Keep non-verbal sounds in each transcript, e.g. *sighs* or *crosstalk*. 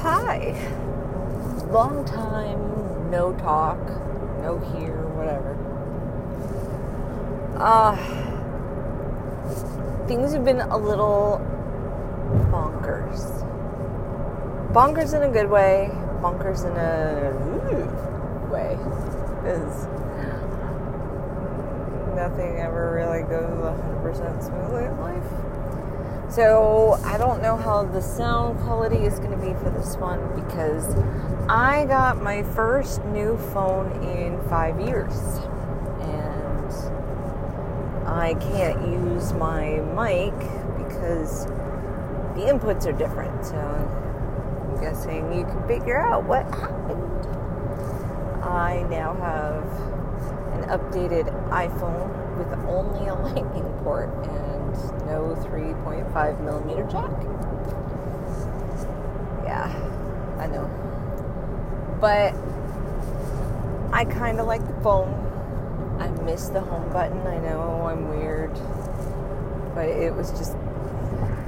hi. Long time, no talk, no here, whatever. Uh, things have been a little bonkers. Bonkers in a good way, bonkers in a way. Because nothing ever really goes 100% smoothly in life. So I don't know how the sound quality is going to be for this one because I got my first new phone in five years. And I can't use my mic because the inputs are different. So I'm guessing you can figure out what happened. I now have an updated iPhone with only a *laughs* lightning port and no 3.5 millimeter jack. Yeah, I know. But I kind of like the phone. I miss the home button. I know I'm weird. But it was just.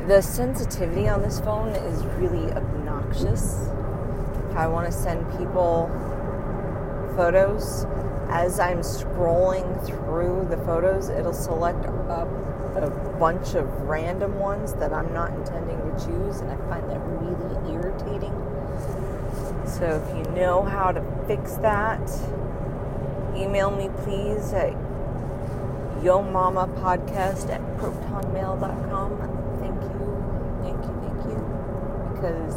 The sensitivity on this phone is really obnoxious. If I want to send people photos, as I'm scrolling through the photos, it'll select up a bunch of random ones that I'm not intending to choose, and I find that really irritating. So if you know how to fix that, email me please at yomamapodcast at protonmail.com. Thank you, thank you, thank you, because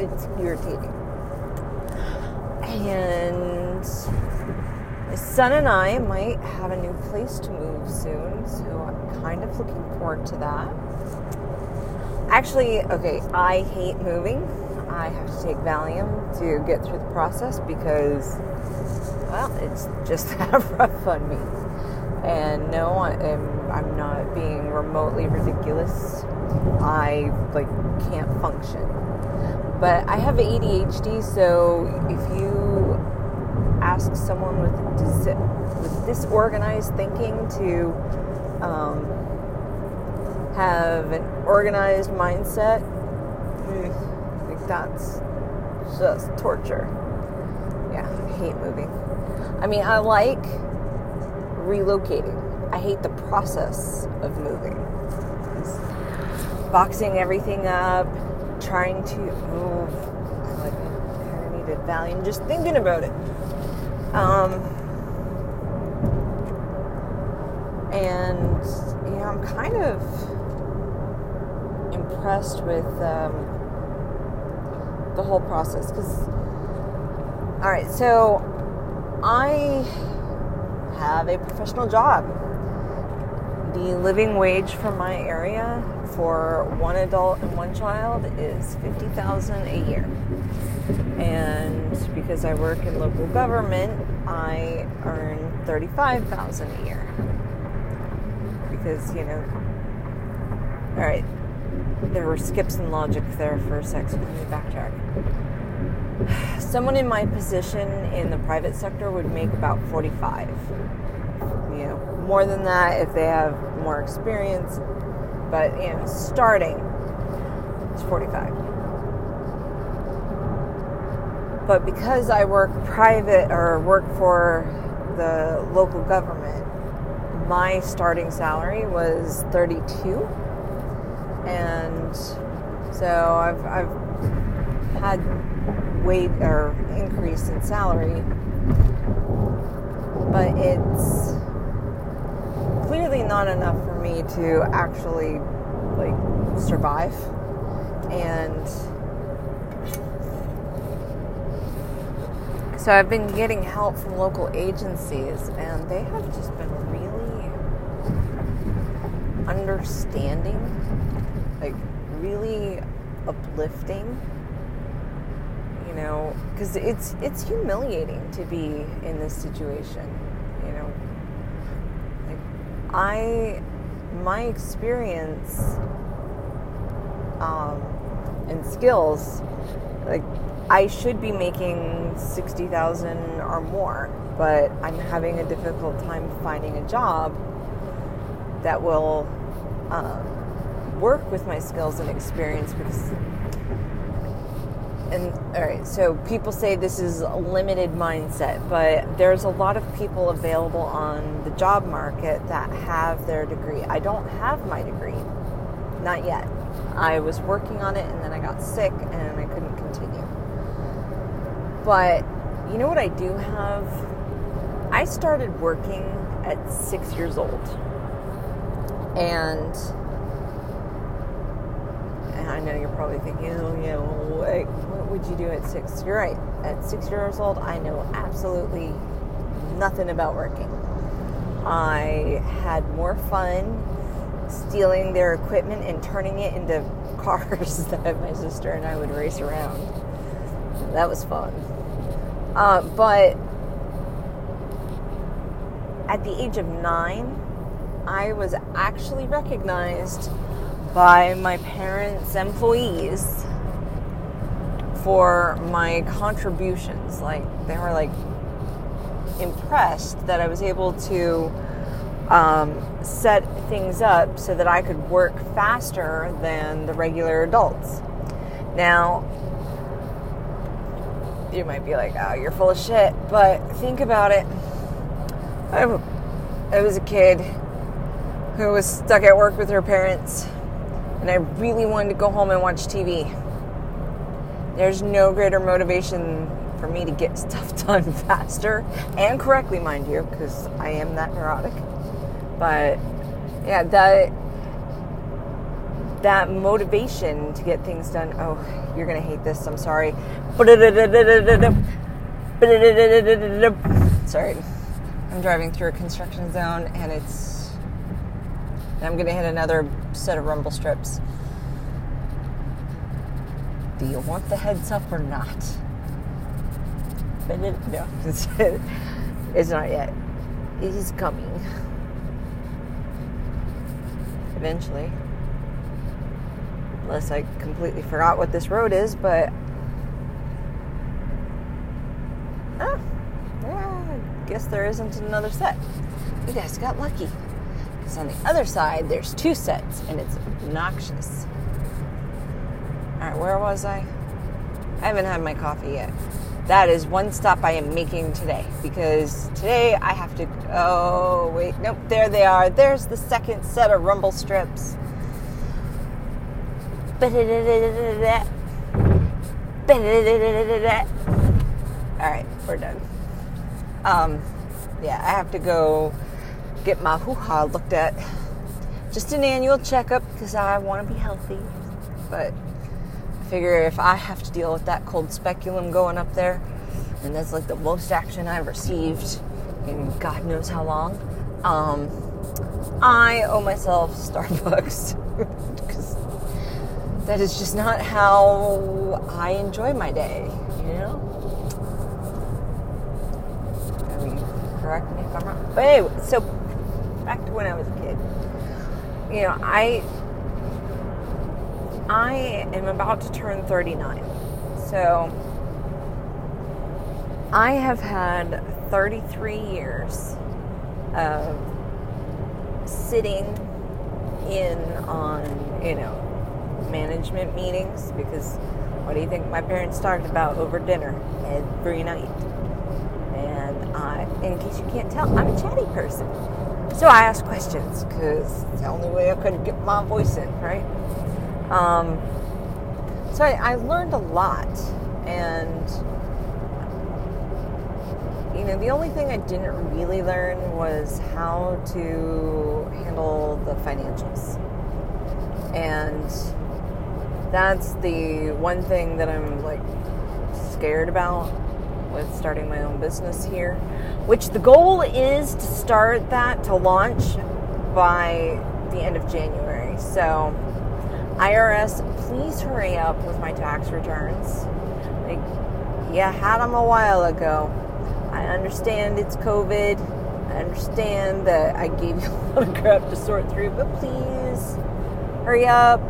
it's irritating. And my son and I might have a new place to move soon, so I'm kind of looking forward to that. Actually, okay, I hate moving. I have to take Valium to get through the process because, well, it's just *laughs* that rough on me. And no, I'm, I'm not being remotely ridiculous. I like can't function. But I have ADHD, so if you ask someone with dis- with disorganized thinking to um, have an organized mindset, I think that's just torture. Yeah, I hate moving. I mean, I like relocating. I hate the process of moving. It's boxing everything up, trying to move. I like I needed Valium just thinking about it. Um, and know, I'm kind of impressed with um, the whole process because, all right, so I have a professional job. The living wage for my area for one adult and one child is fifty thousand a year. And because I work in local government, I earn thirty-five thousand a year. Because you know, all right, there were skips in logic there for a sec. Let me backtrack. Someone in my position in the private sector would make about forty-five. You know, more than that if they have more experience. But you know, starting it's forty-five but because I work private or work for the local government, my starting salary was 32 and so I've, I've had weight or increase in salary but it's clearly not enough for me to actually like survive. And So I've been getting help from local agencies, and they have just been really understanding, like really uplifting. You know, because it's it's humiliating to be in this situation. You know, like I, my experience um, and skills, like I should be making 60,000 or more, but I'm having a difficult time finding a job that will um, work with my skills and experience because and all right, so people say this is a limited mindset, but there's a lot of people available on the job market that have their degree. I don't have my degree, not yet. I was working on it and then I got sick and. But you know what I do have? I started working at six years old. And I know you're probably thinking, oh, yeah, well, like, what would you do at six? You're right. At six years old, I know absolutely nothing about working. I had more fun stealing their equipment and turning it into *laughs* cars that my sister and I would race around. That was fun. Uh, but at the age of nine, I was actually recognized by my parents' employees for my contributions. Like, they were like impressed that I was able to um, set things up so that I could work faster than the regular adults. Now, you might be like, oh, you're full of shit, but think about it. I, I was a kid who was stuck at work with her parents and I really wanted to go home and watch TV. There's no greater motivation for me to get *laughs* stuff done faster and correctly, mind you, because I am that neurotic. But yeah, that that motivation to get things done. Oh, you're gonna hate this. I'm sorry. Sorry, I'm driving through a construction zone and it's I'm going to hit another set of rumble strips. Do you want the heads up or not? *laughs* No, *laughs* it's, not yet. He's coming. Eventually. Unless I completely forgot what this road is, but. Ah, yeah, I guess there isn't another set. You guys got lucky. Because on the other side, there's two sets, and it's obnoxious. All right, where was I? I haven't had my coffee yet. That is one stop I am making today because today I have to. Oh, wait. Nope, there they are. There's the second set of rumble strips. All right, we're done. Um, yeah, I have to go get my hoo ha looked at. Just an annual checkup because I want to be healthy. But I figure if I have to deal with that cold speculum going up there, and that's like the most action I've received in God knows how long, um, I owe myself Starbucks *laughs* that is just not how I enjoy my day, you know? I mean, correct me if I'm wrong. But anyway, so back to when I was a kid. You know, I I am about to turn 39. So I have had 33 years of sitting in on, you know, management meetings because what do you think my parents talked about over dinner every night? And I, in case you can't tell, I'm a chatty person. So I asked questions because it's the only way I could get my voice in, right? Um, so I, I learned a lot, and you know, the only thing I didn't really learn was how to handle the financials. And that's the one thing that I'm like scared about with starting my own business here, which the goal is to start that to launch by the end of January. So, IRS, please hurry up with my tax returns. Like, yeah, had them a while ago. I understand it's COVID. I understand that I gave you a lot of crap to sort through, but please hurry up.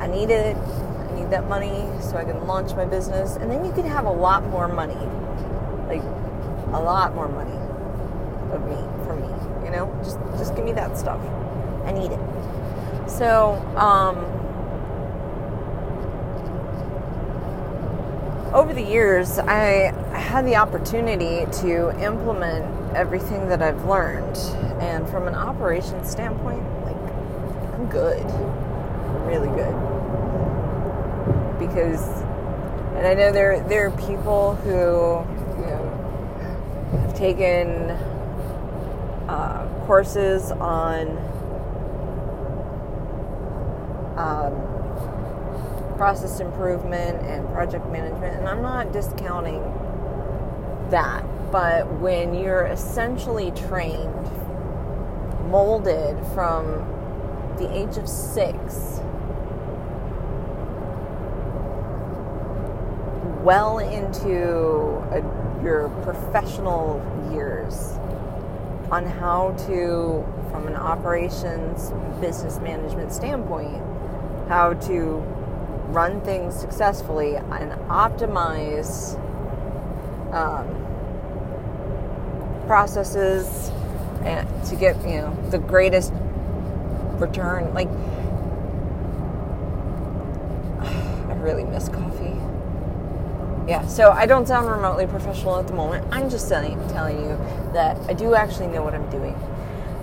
I need it I need that money so I can launch my business. And then you can have a lot more money. Like a lot more money of me for me. You know? Just just give me that stuff. I need it. So, um over the years, I had the opportunity to implement everything that I've learned. And from an operations standpoint, like, I'm good. really good. Because, and I know there, there are people who, you know, have taken uh, courses on um, process improvement and project management, and I'm not discounting that, but when you're essentially trained, molded from the age of six, well into a, your professional years on how to, from an operations business management standpoint, how to run things successfully and optimize um, processes and to get you know the greatest return. Like *sighs* I really miss coffee yeah so I don't sound remotely professional at the moment I'm just telling, telling you that I do actually know what I'm doing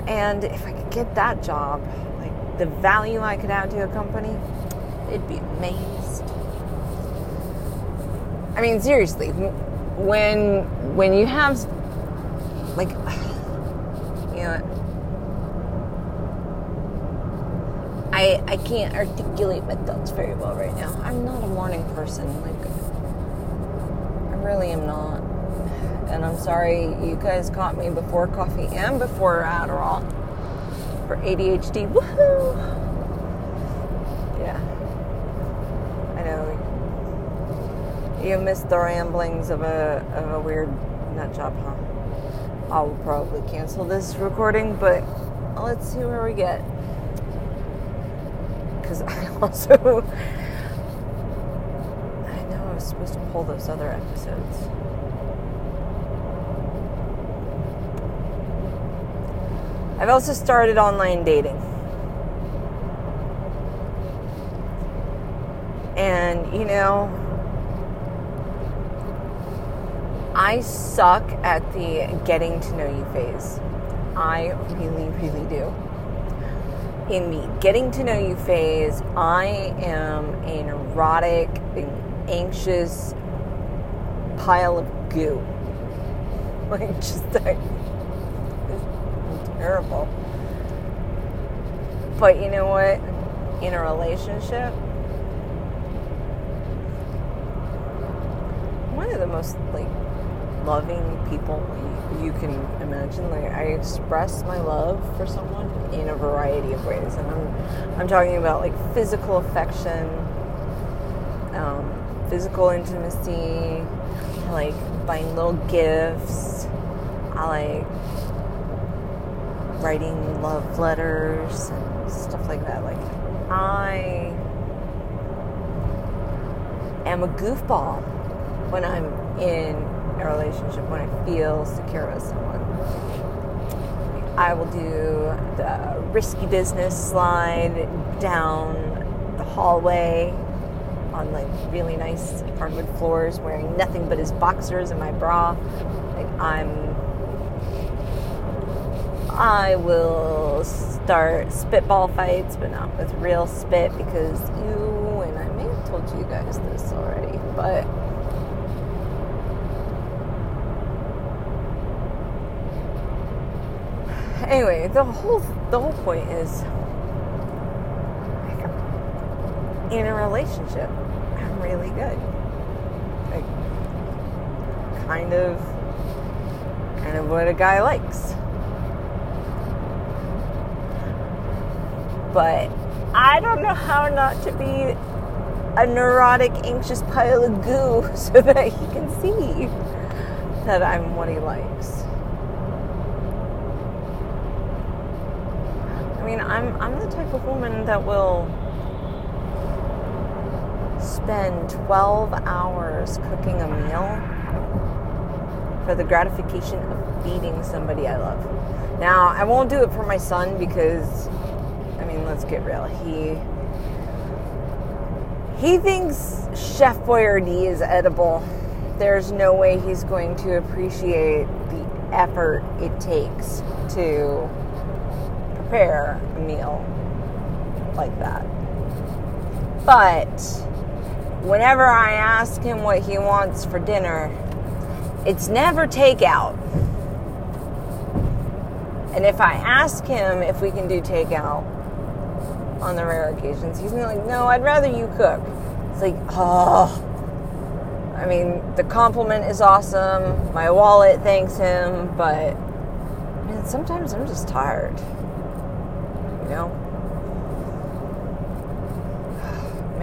and if I could get that job like the value I could add to a company it'd be amazed. I mean, seriously, when when you have like, *sighs* you know, I I can't articulate my thoughts very well right now. I'm not a morning person. Like, really am not. And I'm sorry you guys caught me before coffee and before Adderall for ADHD. Woohoo! Yeah. I know. You missed the ramblings of a, of a weird nut job, huh? I'll probably cancel this recording, but let's see where we get. Because *laughs* I also. I know I was supposed to pull those other episodes. I've also started online dating. And, you know, I suck at the getting to know you phase. I really, really do. In the getting to know you phase, I am a neurotic, anxious pile of goo. *laughs* Like, just like, terrible. But you know what? In a relationship, one of the most like loving people you can imagine. Like I express my love for someone in a variety of ways, and I'm I'm talking about like physical affection, physical intimacy, I like buying little gifts. I like writing love letters and stuff like that. Like I am a goofball when I'm in a relationship when I feel secure with someone. I will do the risky business slide down the hallway on like really nice hardwood floors wearing nothing but his boxers and my bra. Like I'm I will start spitball fights, but not with real spit because you and I may have told you guys this already, but anyway, the whole the whole point is in a relationship, Really good. Like kind of kind of what a guy likes. But I don't know how not to be a neurotic, anxious pile of goo *laughs* so that he can see that I'm what he likes. I mean, I'm I'm the type of woman that will spend 12 hours cooking a meal for the gratification of feeding somebody I love. Now, I won't do it for my son because I mean, let's get real. He He thinks Chef Boyardee is edible. There's no way he's going to appreciate the effort it takes to prepare a meal like that. But whenever I ask him what he wants for dinner, it's never takeout. And if I ask him if we can do takeout on the rare occasions, he's like, no, I'd rather you cook. It's like, oh. I mean, the compliment is awesome. My wallet thanks him, but man, sometimes I'm just tired. You know?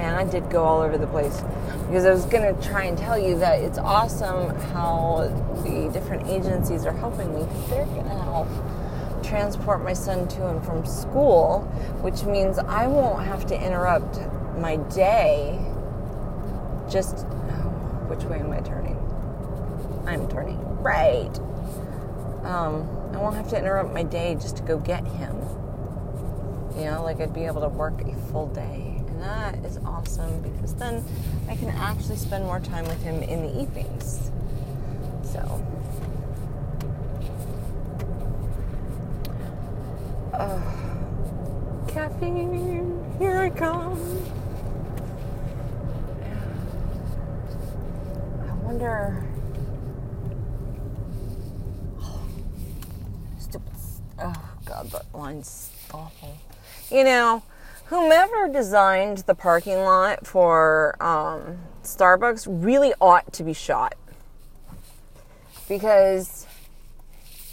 Man, I did go all over the place because I was going to try and tell you that it's awesome how the different agencies are helping me. They're going to help transport my son to and from school, which means I won't have to interrupt my day. Just, oh, *sighs* which way am I turning? I'm turning right. Um, I won't have to interrupt my day just to go get him. You know, like I'd be able to work a full day. That is awesome because then I can actually spend more time with him in the evenings. So, uh, caffeine, here I come. I wonder. Stupid. Oh, God, that line's awful you know, whomever designed the parking lot for um, Starbucks really ought to be shot because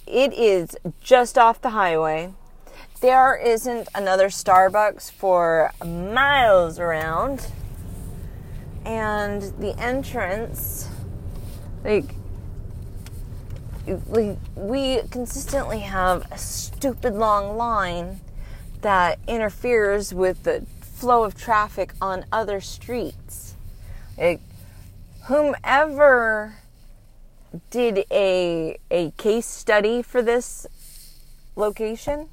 it is just off the highway. There isn't another Starbucks for miles around. And the entrance, like, we consistently have a stupid long line that interferes with the flow of traffic on other streets. Whomever did a a case study for this location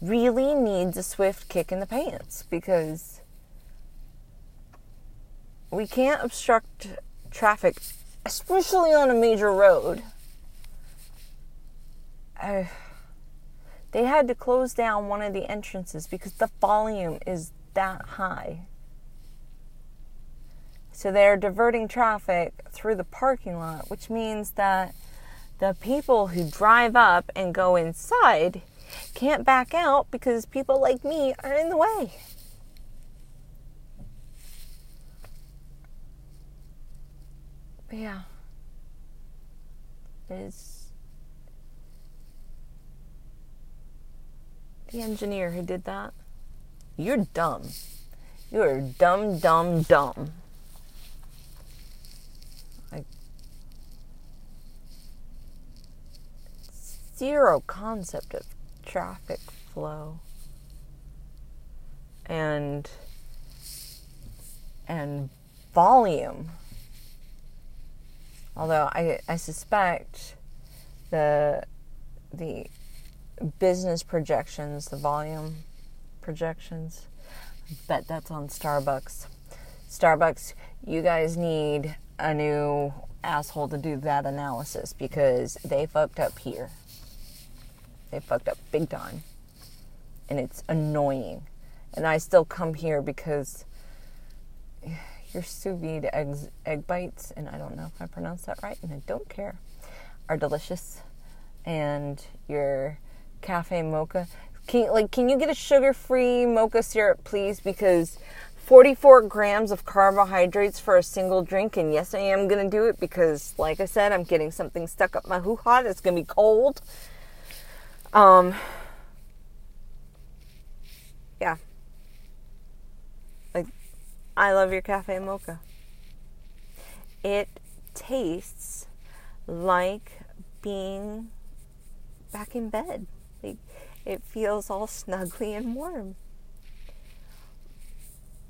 really needs a swift kick in the pants because we can't obstruct traffic, especially on a major road. I, they had to close down one of the entrances because the volume is that high. So they're diverting traffic through the parking lot, which means that the people who drive up and go inside can't back out because people like me are in the way. But yeah. It's the engineer who did that, you're dumb. You are dumb, dumb, dumb. Zero concept of traffic flow and and volume. Although I, I suspect the the business projections, the volume projections. Bet that's on Starbucks. Starbucks, you guys need a new asshole to do that analysis because they fucked up here. They fucked up big time. And it's annoying. And I still come here because *sighs* your sous vide eggs, egg bites, and I don't know if I pronounced that right, and I don't care, are delicious. And your cafe mocha. Can like can you get a sugar-free mocha syrup, please? Because 44 grams of carbohydrates for a single drink, and yes, I am gonna do it because, like I said, I'm getting something stuck up my hoo ha. It's gonna be cold. Um. Yeah. Like, I love your cafe mocha. It tastes like being back in bed. It feels all snuggly and warm.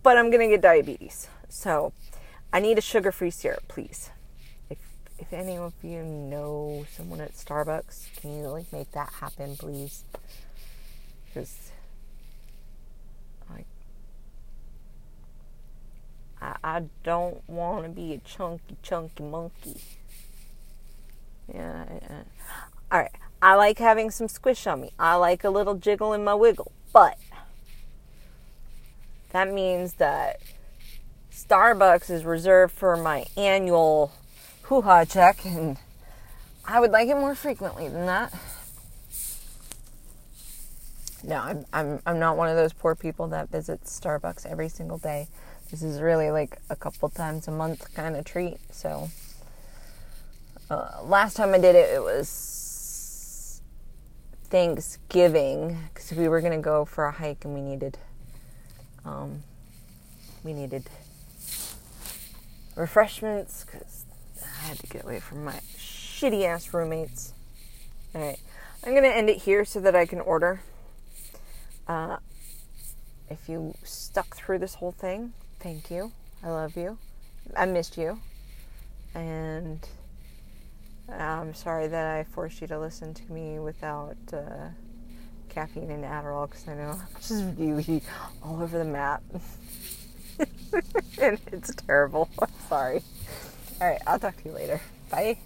But I'm gonna get diabetes, so I need a sugar-free syrup, please. If if any of you know someone at Starbucks, can you like make that happen, please? Because I I don't want to be a chunky, chunky monkey. Yeah. All right. I like having some squish on me. I like a little jiggle in my wiggle. But that means that Starbucks is reserved for my annual hoo ha check, and I would like it more frequently than that. No, I'm, I'm, I'm not one of those poor people that visits Starbucks every single day. This is really like a couple times a month kind of treat. So, uh, last time I did it, it was Thanksgiving because we were gonna go for a hike and we needed, um, we needed refreshments because I had to get away from my shitty ass roommates. All right, I'm gonna end it here so that I can order. Uh, if you stuck through this whole thing, thank you. I love you. I missed you. And I'm sorry that I forced you to listen to me without uh, caffeine and Adderall because I know I'm just really all over the map. *laughs* and it's terrible. I'm *laughs* sorry. All right, I'll talk to you later. Bye.